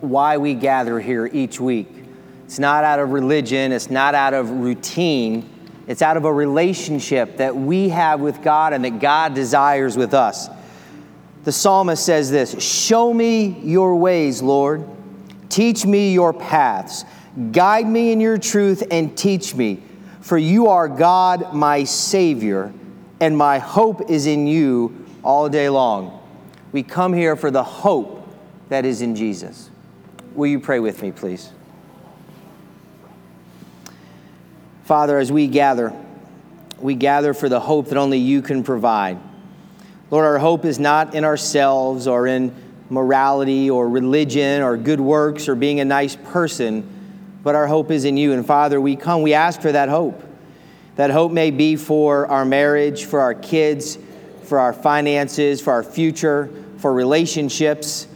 why we gather here each week. It's not out of religion, it's not out of routine, it's out of a relationship that we have with God and that God desires with us. The psalmist says this Show me your ways, Lord. Teach me your paths. Guide me in your truth and teach me. For you are God, my Savior, and my hope is in you all day long. We come here for the hope that is in Jesus. Will you pray with me, please? Father, as we gather, we gather for the hope that only you can provide. Lord, our hope is not in ourselves or in morality or religion or good works or being a nice person, but our hope is in you. And Father, we come, we ask for that hope. That hope may be for our marriage, for our kids, for our finances, for our future, for relationships,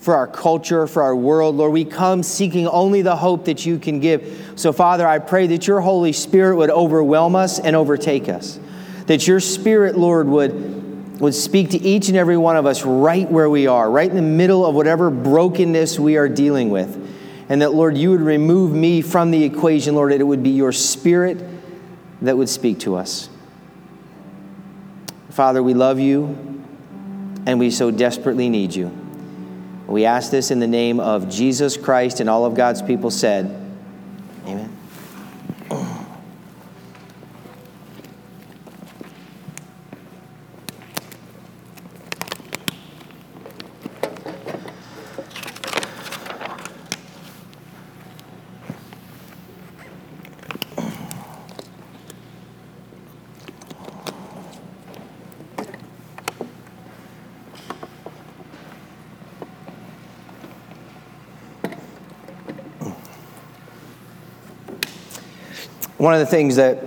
for our culture, for our world. Lord, we come seeking only the hope that you can give. So, Father, I pray that your Holy Spirit would overwhelm us and overtake us. That your Spirit, Lord, would, would speak to each and every one of us right where we are, right in the middle of whatever brokenness we are dealing with. And that, Lord, you would remove me from the equation, Lord, that it would be your Spirit that would speak to us. Father, we love you and we so desperately need you. We ask this in the name of Jesus Christ, and all of God's people said, One of the things that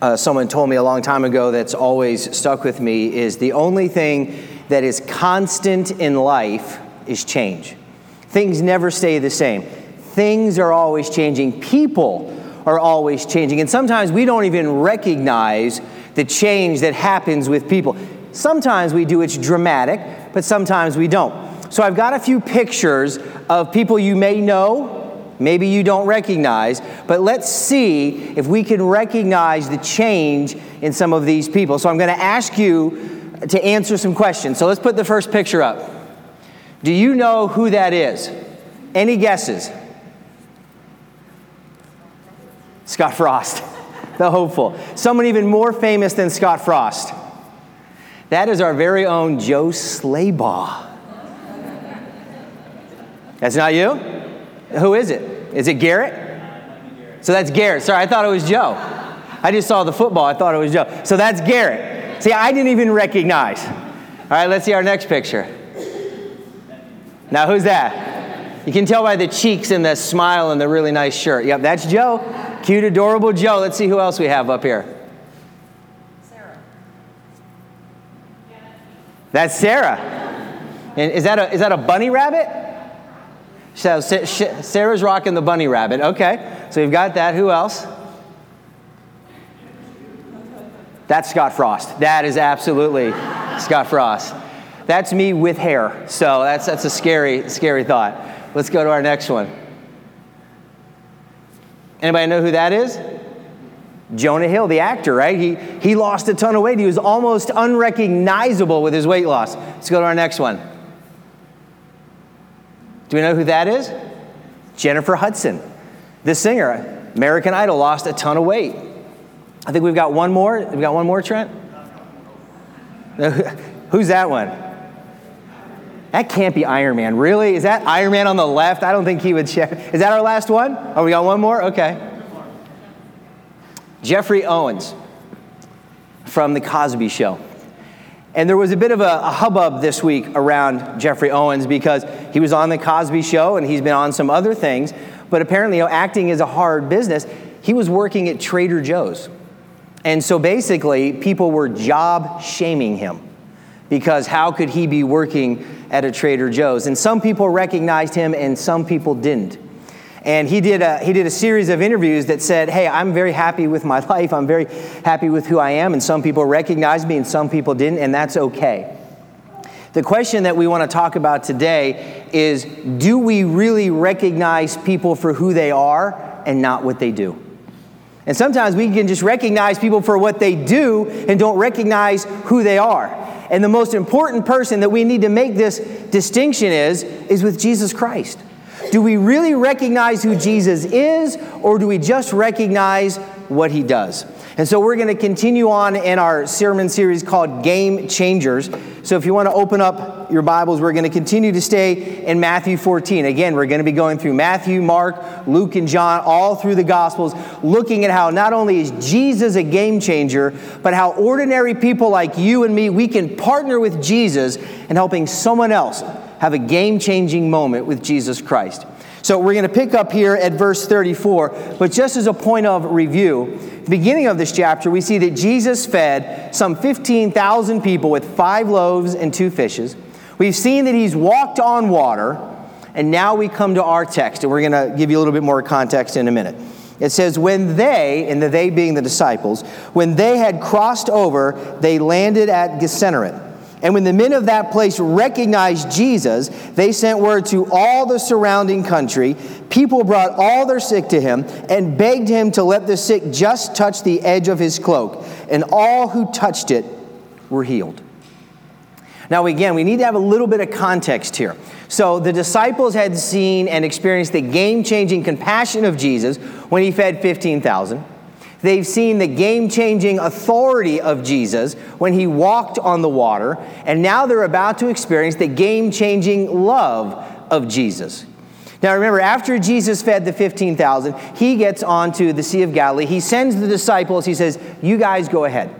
uh, someone told me a long time ago that's always stuck with me is the only thing that is constant in life is change. Things never stay the same. Things are always changing. People are always changing. And sometimes we don't even recognize the change that happens with people. Sometimes we do, it's dramatic, but sometimes we don't. So I've got a few pictures of people you may know maybe you don't recognize, but let's see if we can recognize the change in some of these people. So I'm going to ask you to answer some questions. So let's put the first picture up. Do you know who that is? Any guesses? Scott Frost, the hopeful. Someone even more famous than Scott Frost. That is our very own Joe Slaybaugh. That's not you? Who is it? Is it Garrett? So that's Garrett. Sorry, I thought it was Joe. I just saw the football. I thought it was Joe. So that's Garrett. See, I didn't even recognize. All right, let's see our next picture. Now, who's that? You can tell by the cheeks and the smile and the really nice shirt. Yep, that's Joe. Cute, adorable Joe. Let's see who else we have up here. Sarah. That's Sarah. And is that a, is that a bunny rabbit? So Sarah's rocking the bunny rabbit. Okay, so you've got that. Who else? That's Scott Frost. That is absolutely Scott Frost. That's me with hair. So that's, that's a scary, scary thought. Let's go to our next one. Anybody know who that is? Jonah Hill, the actor, right? He, he lost a ton of weight. He was almost unrecognizable with his weight loss. Let's go to our next one. Do we know who that is? Jennifer Hudson, the singer. American Idol lost a ton of weight. I think we've got one more. We've got one more, Trent? Who's that one? That can't be Iron Man. Really? Is that Iron Man on the left? I don't think he would check. Is that our last one? Oh, we got one more? Okay. Geoffrey Owens from The Cosby Show. And there was a bit of a, a, hubbub this week around Geoffrey Owens because he was on The Cosby Show and he's been on some other things. But apparently, you know, acting is a hard business. He was working at Trader Joe's. And so basically, people were job shaming him because how could he be working at a Trader Joe's? And some people recognized him and some people didn't. And he did, a, he did a series of interviews that said, Hey, I'm very happy with my life. I'm very happy with who I am. And some people recognized me and some people didn't, and that's okay. The question that we want to talk about today is do we really recognize people for who they are and not what they do? And sometimes we can just recognize people for what they do and don't recognize who they are. And the most important person that we need to make this distinction is is with Jesus Christ. Do we really recognize who Jesus is or do we just recognize what he does? And so we're going to continue on in our sermon series called Game Changers. So if you want to open up your Bibles, we're going to continue to stay in Matthew 14. Again, we're going to be going through Matthew, Mark, Luke, and John, all through the Gospels, looking at how not only is Jesus a game changer, but how ordinary people like you and me, we can partner with Jesus in helping someone else have a game changing moment with Jesus Christ. So we're going to pick up here at verse 34, but just as a point of review, beginning of this chapter, we see that Jesus fed some 15,000 people with five loaves and two fishes. We've seen that he's walked on water, and now we come to our text, and we're going to give you a little bit more context in a minute. It says, When they, and the they being the disciples, when they had crossed over, they landed at Gennesaret. And when the men of that place recognized Jesus, they sent word to all the surrounding country. People brought all their sick to him and begged him to let the sick just touch the edge of his cloak. And all who touched it were healed. Now, again, we need to have a little bit of context here. So, the disciples had seen and experienced the game changing compassion of Jesus when he fed 15,000. They've seen the game changing authority of Jesus when he walked on the water, and now they're about to experience the game changing love of Jesus. Now remember, after Jesus fed the 15,000, he gets onto the Sea of Galilee. He sends the disciples, he says, You guys go ahead.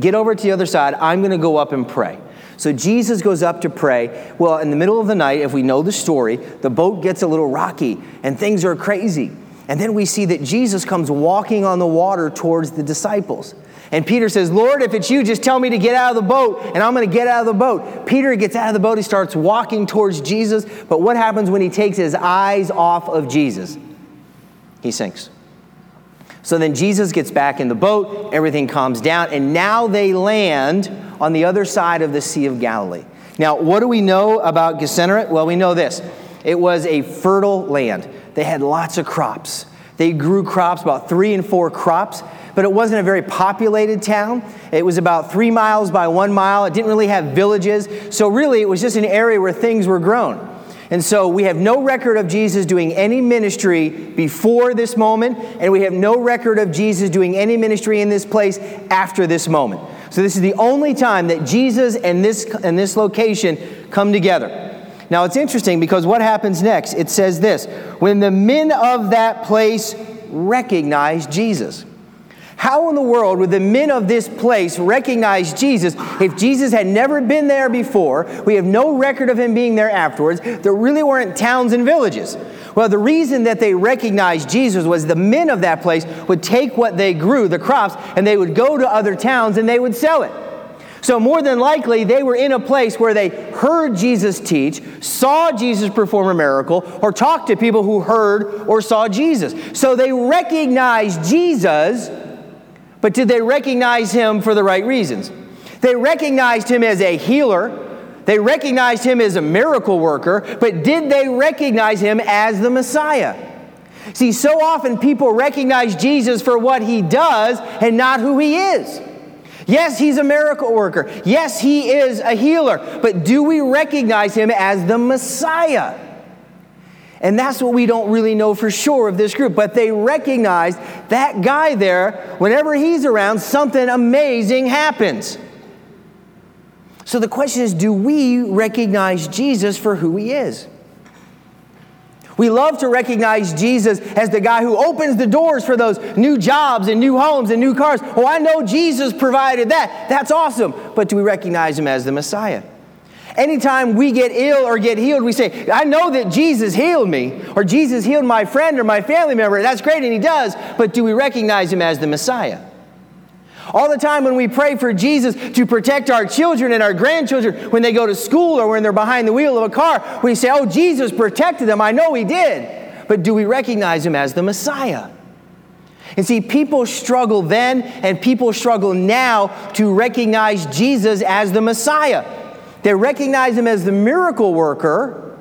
Get over to the other side. I'm going to go up and pray. So Jesus goes up to pray. Well, in the middle of the night, if we know the story, the boat gets a little rocky and things are crazy. And then we see that Jesus comes walking on the water towards the disciples. And Peter says, Lord, if it's you, just tell me to get out of the boat, and I'm going to get out of the boat. Peter gets out of the boat, he starts walking towards Jesus. But what happens when he takes his eyes off of Jesus? He sinks. So then Jesus gets back in the boat, everything calms down, and now they land on the other side of the Sea of Galilee. Now, what do we know about Gennesaret? Well, we know this it was a fertile land they had lots of crops. They grew crops, about three and four crops, but it wasn't a very populated town. It was about three miles by one mile. It didn't really have villages. So, really, it was just an area where things were grown. And so, we have no record of Jesus doing any ministry before this moment, and we have no record of Jesus doing any ministry in this place after this moment. So, this is the only time that Jesus and this, and this location come together. Now it's interesting because what happens next? It says this when the men of that place recognized Jesus. How in the world would the men of this place recognize Jesus if Jesus had never been there before? We have no record of him being there afterwards. There really weren't towns and villages. Well, the reason that they recognized Jesus was the men of that place would take what they grew, the crops, and they would go to other towns and they would sell it. So, more than likely, they were in a place where they heard Jesus teach, saw Jesus perform a miracle, or talked to people who heard or saw Jesus. So, they recognized Jesus, but did they recognize him for the right reasons? They recognized him as a healer. They recognized him as a miracle worker, but did they recognize him as the Messiah? See, so often people recognize Jesus for what he does and not who he is. Yes, he's a miracle worker. Yes, he is a healer. But do we recognize him as the Messiah? And that's what we don't really know for sure of this group. But they recognize that guy there, whenever he's around, something amazing happens. So the question is do we recognize Jesus for who he is? We love to recognize Jesus as the guy who opens the doors for those new jobs and new homes and new cars. Oh, I know Jesus provided that. That's awesome. But do we recognize him as the Messiah? Anytime we get ill or get healed, we say, I know that Jesus healed me, or Jesus healed my friend or my family member. That's great, and he does. But do we recognize him as the Messiah? All the time when we pray for Jesus to protect our children and our grandchildren when they go to school or when they're behind the wheel of a car, we say, Oh, Jesus protected them. I know He did. But do we recognize Him as the Messiah? And see, people struggle then and people struggle now to recognize Jesus as the Messiah. They recognize him as the miracle worker,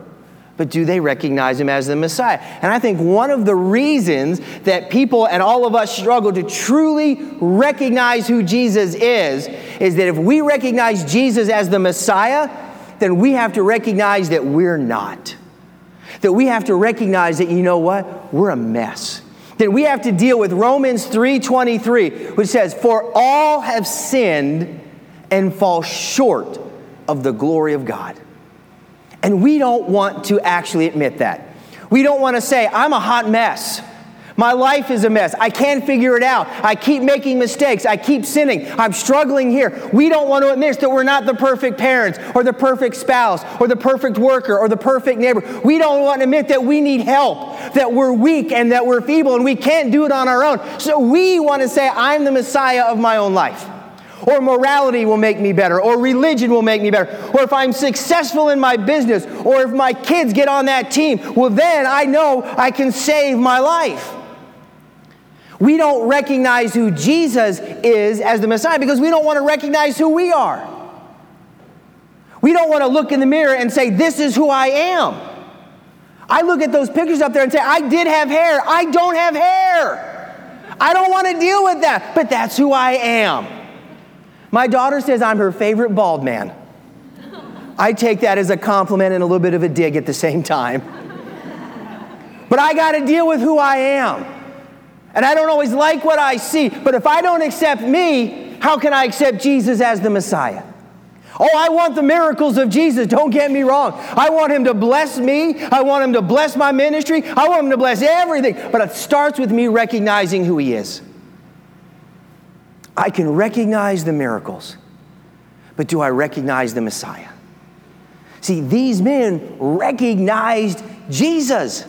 but do they recognize him as the Messiah? And I think one of the reasons that people and all of us struggle to truly recognize who Jesus is is that if we recognize Jesus as the Messiah, then we have to recognize that we're not. That we have to recognize that, you know what? We're a mess. That we have to deal with Romans 3:23, which says, "For all have sinned and fall short of the glory of God." And we don't want to actually admit that. We don't want to say, I'm a hot mess. My life is a mess. I can't figure it out. I keep making mistakes. I keep sinning. I'm struggling here. We don't want to admit that we're not the perfect parents or the perfect spouse or the perfect worker or the perfect neighbor. We don't want to admit that we need help, that we're weak and that we're feeble and we can't do it on our own. So we want to say, I'm the Messiah of my own life or morality will make me better, or religion will make me better, or if I'm successful in my business, or if my kids get on that team, well, then I know I can save my life. We don't recognize who Jesus is as the Messiah because we don't want to recognize who we are. We don't want to look in the mirror and say, This is who I am. I look at those pictures up there and say, I did have hair. I don't have hair. I don't want to deal with that, but that's who I am. My daughter says I'm her favorite bald man. I take that as a compliment and a little bit of a dig at the same time. But I got to deal with who I am. And I don't always like what I see, but if I don't accept me, how can I accept Jesus as the Messiah? Oh, I want the miracles of Jesus. Don't get me wrong. I want him to bless me. I want him to bless my ministry. I want him to bless everything. But it starts with me recognizing who he is. I can recognize the miracles, but do I recognize the Messiah? See, these men recognized Jesus.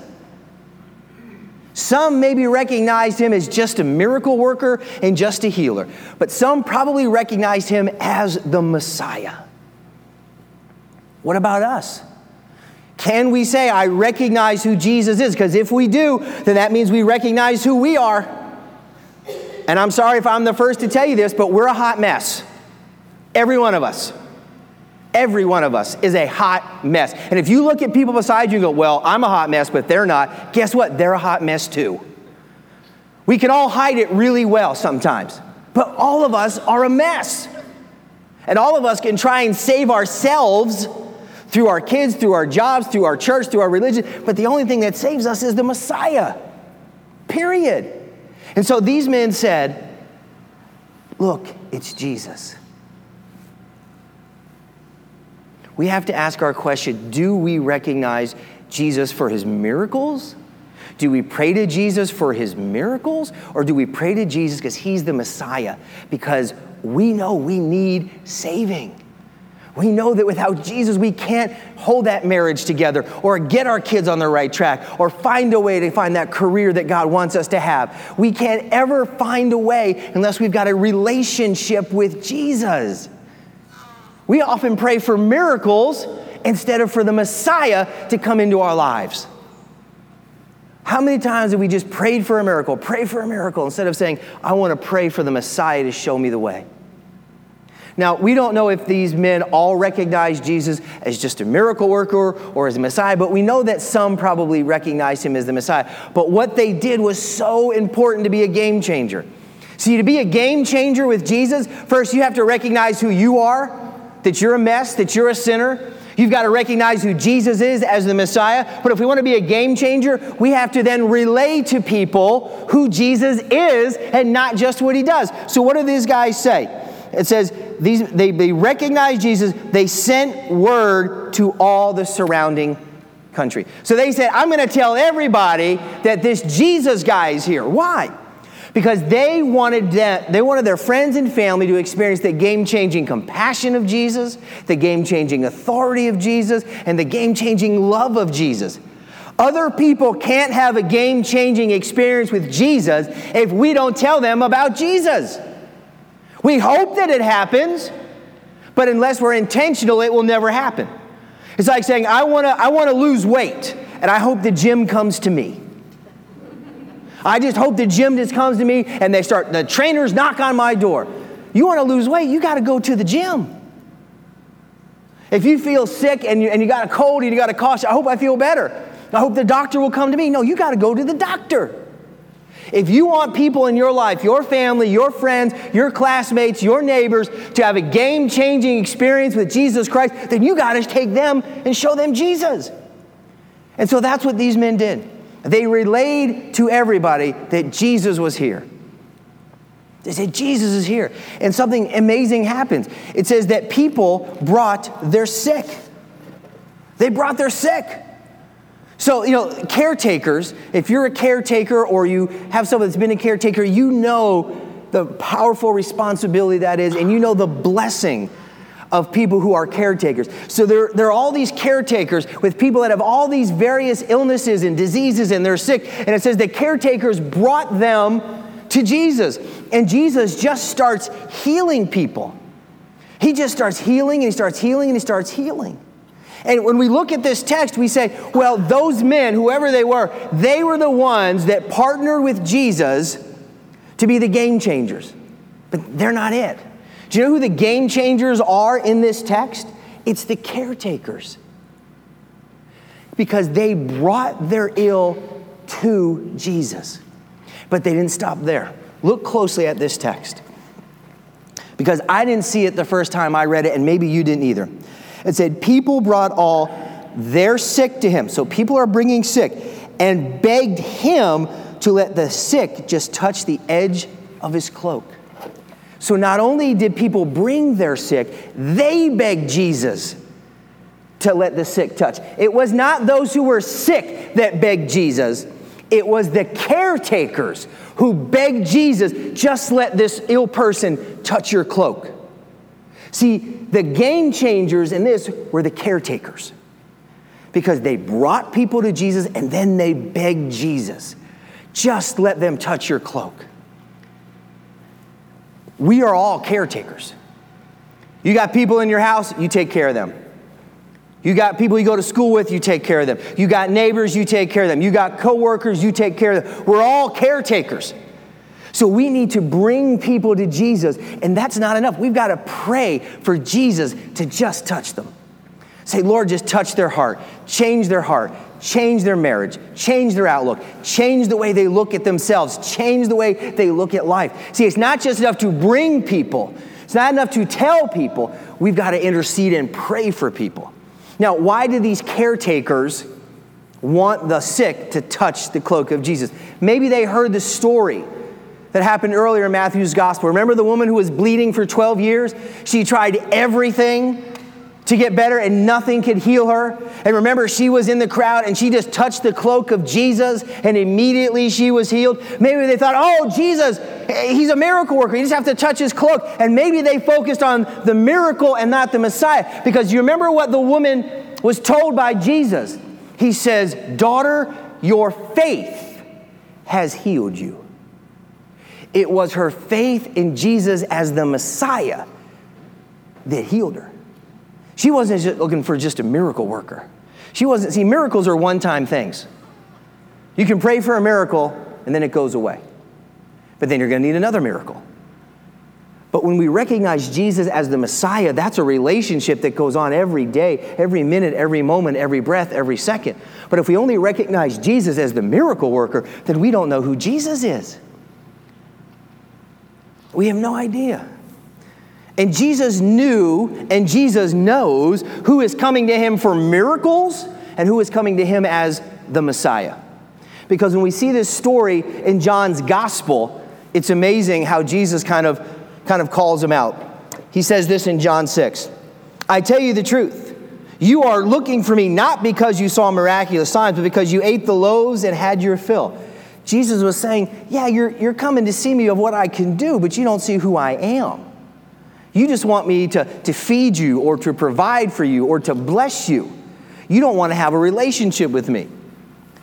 Some maybe recognized him as just a miracle worker and just a healer, but some probably recognized him as the Messiah. What about us? Can we say, I recognize who Jesus is? Because if we do, then that means we recognize who we are. And I'm sorry if I'm the first to tell you this, but we're a hot mess. Every one of us. Every one of us is a hot mess. And if you look at people beside you and go, well, I'm a hot mess, but they're not, guess what? They're a hot mess too. We can all hide it really well sometimes, but all of us are a mess. And all of us can try and save ourselves through our kids, through our jobs, through our church, through our religion, but the only thing that saves us is the Messiah. Period. And so these men said, Look, it's Jesus. We have to ask our question do we recognize Jesus for his miracles? Do we pray to Jesus for his miracles? Or do we pray to Jesus because he's the Messiah? Because we know we need saving. We know that without Jesus, we can't hold that marriage together or get our kids on the right track or find a way to find that career that God wants us to have. We can't ever find a way unless we've got a relationship with Jesus. We often pray for miracles instead of for the Messiah to come into our lives. How many times have we just prayed for a miracle, pray for a miracle, instead of saying, I want to pray for the Messiah to show me the way? Now, we don't know if these men all recognized Jesus as just a miracle worker or as a Messiah, but we know that some probably recognized him as the Messiah. But what they did was so important to be a game changer. See, to be a game changer with Jesus, first you have to recognize who you are, that you're a mess, that you're a sinner. You've got to recognize who Jesus is as the Messiah. But if we want to be a game changer, we have to then relay to people who Jesus is and not just what he does. So, what do these guys say? It says, these, they, they recognized Jesus, they sent word to all the surrounding country. So they said, I'm going to tell everybody that this Jesus guy is here. Why? Because they wanted, that, they wanted their friends and family to experience the game changing compassion of Jesus, the game changing authority of Jesus, and the game changing love of Jesus. Other people can't have a game changing experience with Jesus if we don't tell them about Jesus. We hope that it happens, but unless we're intentional, it will never happen. It's like saying, I wanna, I wanna lose weight, and I hope the gym comes to me. I just hope the gym just comes to me and they start, the trainers knock on my door. You wanna lose weight, you gotta go to the gym. If you feel sick and you, and you got a cold and you got a cough, I hope I feel better. I hope the doctor will come to me. No, you got to go to the doctor. If you want people in your life, your family, your friends, your classmates, your neighbors to have a game changing experience with Jesus Christ, then you got to take them and show them Jesus. And so that's what these men did. They relayed to everybody that Jesus was here. They said, Jesus is here. And something amazing happens. It says that people brought their sick. They brought their sick. So, you know, caretakers, if you're a caretaker or you have someone that's been a caretaker, you know the powerful responsibility that is, and you know the blessing of people who are caretakers. So there, there are all these caretakers with people that have all these various illnesses and diseases and they're sick. And it says the caretakers brought them to Jesus. And Jesus just starts healing people. He just starts healing and he starts healing and he starts healing. And when we look at this text, we say, well, those men, whoever they were, they were the ones that partnered with Jesus to be the game changers. But they're not it. Do you know who the game changers are in this text? It's the caretakers. Because they brought their ill to Jesus. But they didn't stop there. Look closely at this text. Because I didn't see it the first time I read it, and maybe you didn't either. It said, People brought all their sick to him. So people are bringing sick and begged him to let the sick just touch the edge of his cloak. So not only did people bring their sick, they begged Jesus to let the sick touch. It was not those who were sick that begged Jesus, it was the caretakers who begged Jesus, just let this ill person touch your cloak. See, the game changers in this were the caretakers because they brought people to Jesus and then they begged Jesus, just let them touch your cloak. We are all caretakers. You got people in your house, you take care of them. You got people you go to school with, you take care of them. You got neighbors, you take care of them. You got coworkers, you take care of them. We're all caretakers. So we need to bring people to Jesus, and that's not enough. We've got to pray for Jesus to just touch them. Say, Lord, just touch their heart, change their heart, change their marriage, change their outlook, change the way they look at themselves, change the way they look at life. See, it's not just enough to bring people, it's not enough to tell people. We've got to intercede and pray for people. Now, why do these caretakers want the sick to touch the cloak of Jesus? Maybe they heard the story that happened earlier in Matthew's gospel. Remember the woman who was bleeding for 12 years? She tried everything to get better and nothing could heal her. And remember, she was in the crowd and she just touched the cloak of Jesus and immediately she was healed. Maybe they thought, oh, Jesus, he's a miracle worker. You just have to touch his cloak. And maybe they focused on the miracle and not the Messiah. Because you remember what the woman was told by Jesus? He says, Daughter, your faith has healed you. It was her faith in Jesus as the Messiah that healed her. She wasn't just looking for just a miracle worker. She wasn't, see, miracles are one time things. You can pray for a miracle and then it goes away. But then you're going to need another miracle. But when we recognize Jesus as the Messiah, that's a relationship that goes on every day, every minute, every moment, every breath, every second. But if we only recognize Jesus as the miracle worker, then we don't know who Jesus is. We have no idea. And Jesus knew and Jesus knows who is coming to him for miracles and who is coming to him as the Messiah. Because when we see this story in John's gospel, it's amazing how Jesus kind of, kind of calls him out. He says this in John 6 I tell you the truth. You are looking for me not because you saw miraculous signs, but because you ate the loaves and had your fill. Jesus was saying, Yeah, you're, you're coming to see me of what I can do, but you don't see who I am. You just want me to, to feed you or to provide for you or to bless you. You don't want to have a relationship with me.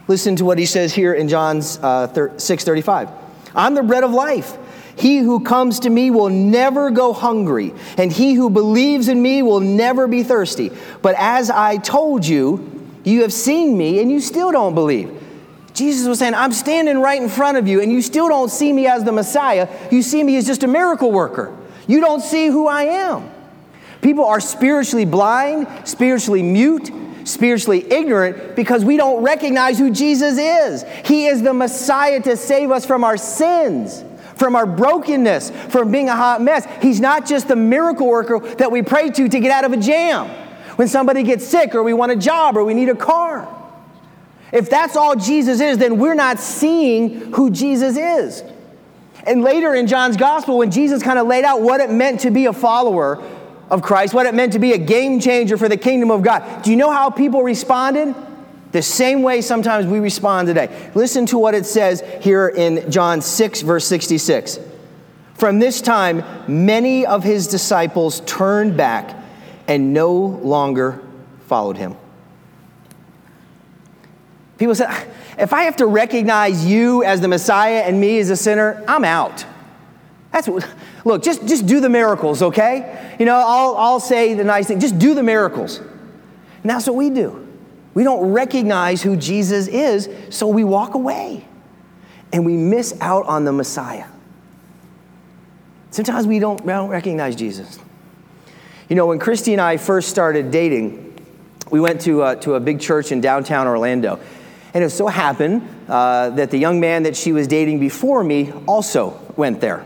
Listen to what he says here in John uh, 6:35. I'm the bread of life. He who comes to me will never go hungry, and he who believes in me will never be thirsty. But as I told you, you have seen me and you still don't believe. Jesus was saying, I'm standing right in front of you, and you still don't see me as the Messiah. You see me as just a miracle worker. You don't see who I am. People are spiritually blind, spiritually mute, spiritually ignorant because we don't recognize who Jesus is. He is the Messiah to save us from our sins, from our brokenness, from being a hot mess. He's not just the miracle worker that we pray to to get out of a jam when somebody gets sick or we want a job or we need a car. If that's all Jesus is, then we're not seeing who Jesus is. And later in John's gospel, when Jesus kind of laid out what it meant to be a follower of Christ, what it meant to be a game changer for the kingdom of God, do you know how people responded? The same way sometimes we respond today. Listen to what it says here in John 6, verse 66. From this time, many of his disciples turned back and no longer followed him. People said, if I have to recognize you as the Messiah and me as a sinner, I'm out. That's what, look, just, just do the miracles, okay? You know, I'll, I'll say the nice thing, just do the miracles. And that's what we do. We don't recognize who Jesus is, so we walk away and we miss out on the Messiah. Sometimes we don't, we don't recognize Jesus. You know, when Christy and I first started dating, we went to a, to a big church in downtown Orlando. And it so happened uh, that the young man that she was dating before me also went there.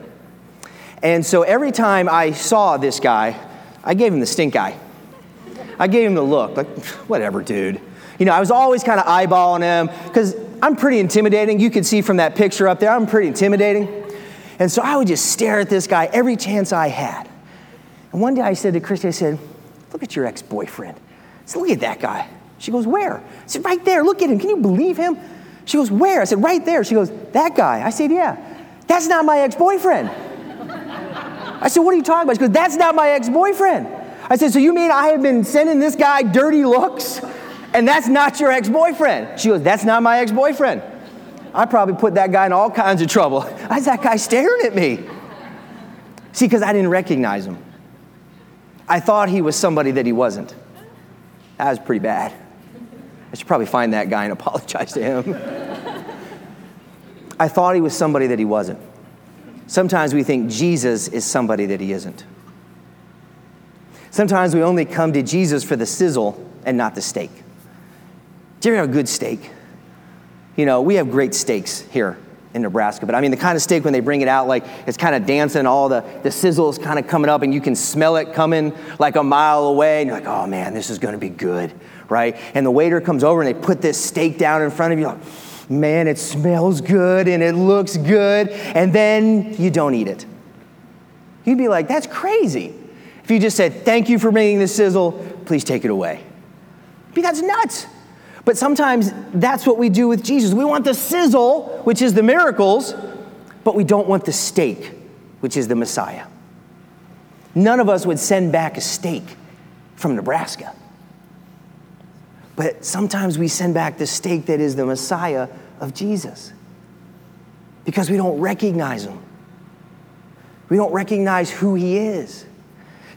And so every time I saw this guy, I gave him the stink eye. I gave him the look, like, whatever, dude. You know, I was always kind of eyeballing him because I'm pretty intimidating. You can see from that picture up there, I'm pretty intimidating. And so I would just stare at this guy every chance I had. And one day I said to Christy, I said, Look at your ex boyfriend. I said, Look at that guy. She goes, Where? I said, Right there. Look at him. Can you believe him? She goes, Where? I said, Right there. She goes, That guy. I said, Yeah. That's not my ex boyfriend. I said, What are you talking about? She goes, That's not my ex boyfriend. I said, So you mean I have been sending this guy dirty looks and that's not your ex boyfriend? She goes, That's not my ex boyfriend. I probably put that guy in all kinds of trouble. Why is that guy staring at me? See, because I didn't recognize him. I thought he was somebody that he wasn't. That was pretty bad. I should probably find that guy and apologize to him. I thought he was somebody that he wasn't. Sometimes we think Jesus is somebody that he isn't. Sometimes we only come to Jesus for the sizzle and not the steak. Do you ever have a good steak? You know, we have great steaks here in Nebraska, but I mean, the kind of steak when they bring it out, like it's kind of dancing, all the, the sizzle is kind of coming up, and you can smell it coming like a mile away, and you're like, oh man, this is gonna be good, right? And the waiter comes over and they put this steak down in front of you, like, man, it smells good and it looks good, and then you don't eat it. You'd be like, that's crazy. If you just said, thank you for making the sizzle, please take it away. Be that's nuts. But sometimes that's what we do with Jesus. We want the sizzle, which is the miracles, but we don't want the steak, which is the Messiah. None of us would send back a steak from Nebraska. But sometimes we send back the steak that is the Messiah of Jesus because we don't recognize him. We don't recognize who he is.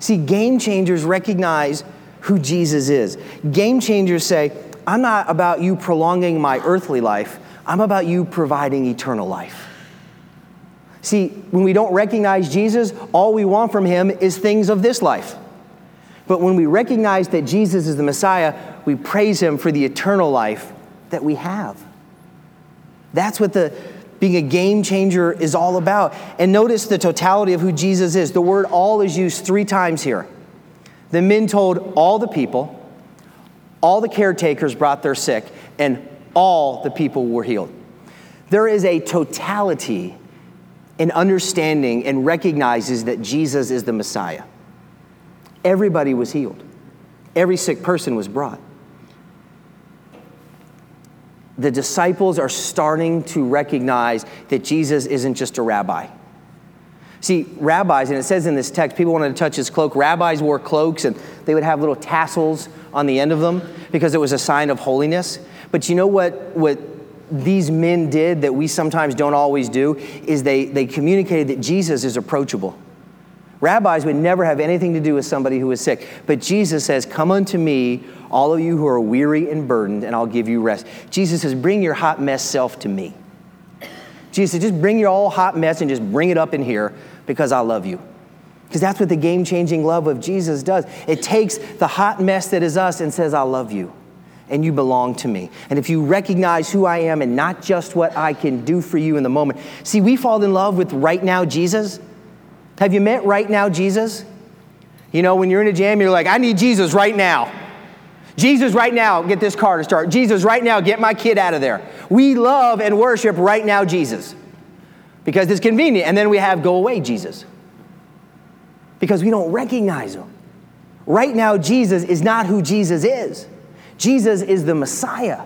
See, game changers recognize who Jesus is. Game changers say, I'm not about you prolonging my earthly life, I'm about you providing eternal life. See, when we don't recognize Jesus, all we want from him is things of this life. But when we recognize that Jesus is the Messiah, we praise him for the eternal life that we have. That's what the being a game changer is all about. And notice the totality of who Jesus is. The word all is used three times here. The men told all the people, all the caretakers brought their sick, and all the people were healed. There is a totality in understanding and recognizes that Jesus is the Messiah. Everybody was healed. Every sick person was brought. The disciples are starting to recognize that Jesus isn't just a rabbi. See, rabbis, and it says in this text, people wanted to touch his cloak. Rabbis wore cloaks and they would have little tassels on the end of them because it was a sign of holiness. But you know what, what these men did that we sometimes don't always do is they, they communicated that Jesus is approachable. Rabbis would never have anything to do with somebody who was sick. But Jesus says, Come unto me, all of you who are weary and burdened, and I'll give you rest. Jesus says, Bring your hot mess self to me. Jesus said, Just bring your all hot mess and just bring it up in here because I love you. Because that's what the game changing love of Jesus does. It takes the hot mess that is us and says, I love you and you belong to me. And if you recognize who I am and not just what I can do for you in the moment. See, we fall in love with right now Jesus. Have you met right now Jesus? You know, when you're in a jam, you're like, I need Jesus right now. Jesus, right now, get this car to start. Jesus, right now, get my kid out of there. We love and worship right now Jesus because it's convenient. And then we have go away Jesus because we don't recognize him. Right now, Jesus is not who Jesus is. Jesus is the Messiah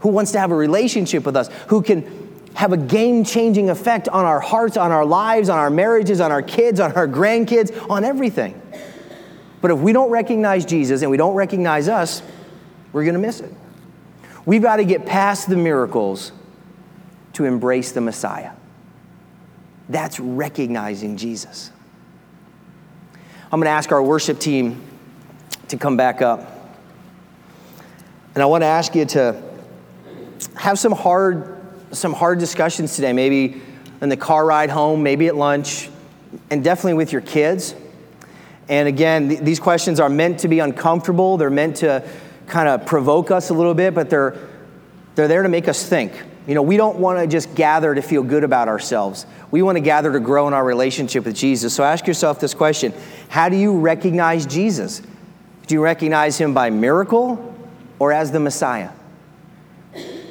who wants to have a relationship with us, who can have a game changing effect on our hearts, on our lives, on our marriages, on our kids, on our grandkids, on everything. But if we don't recognize Jesus and we don't recognize us, we're going to miss it. We've got to get past the miracles to embrace the Messiah. That's recognizing Jesus. I'm going to ask our worship team to come back up. And I want to ask you to have some hard, some hard discussions today, maybe in the car ride home, maybe at lunch, and definitely with your kids. And again, th- these questions are meant to be uncomfortable. They're meant to kind of provoke us a little bit, but they're, they're there to make us think. You know, we don't want to just gather to feel good about ourselves. We want to gather to grow in our relationship with Jesus. So ask yourself this question How do you recognize Jesus? Do you recognize him by miracle or as the Messiah?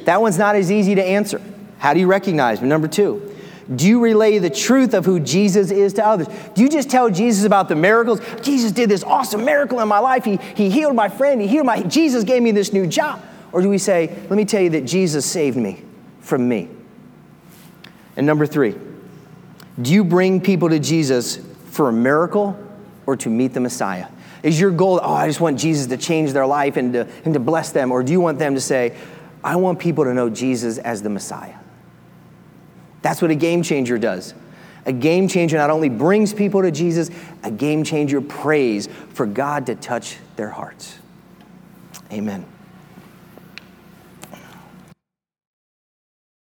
That one's not as easy to answer. How do you recognize him? Number two, do you relay the truth of who Jesus is to others? Do you just tell Jesus about the miracles? Jesus did this awesome miracle in my life. He, he healed my friend. He healed my, Jesus gave me this new job. Or do we say, let me tell you that Jesus saved me from me? And number three, do you bring people to Jesus for a miracle or to meet the Messiah? Is your goal, oh, I just want Jesus to change their life and to, and to bless them? Or do you want them to say, I want people to know Jesus as the Messiah? That's what a game changer does. A game changer not only brings people to Jesus, a game changer prays for God to touch their hearts. Amen.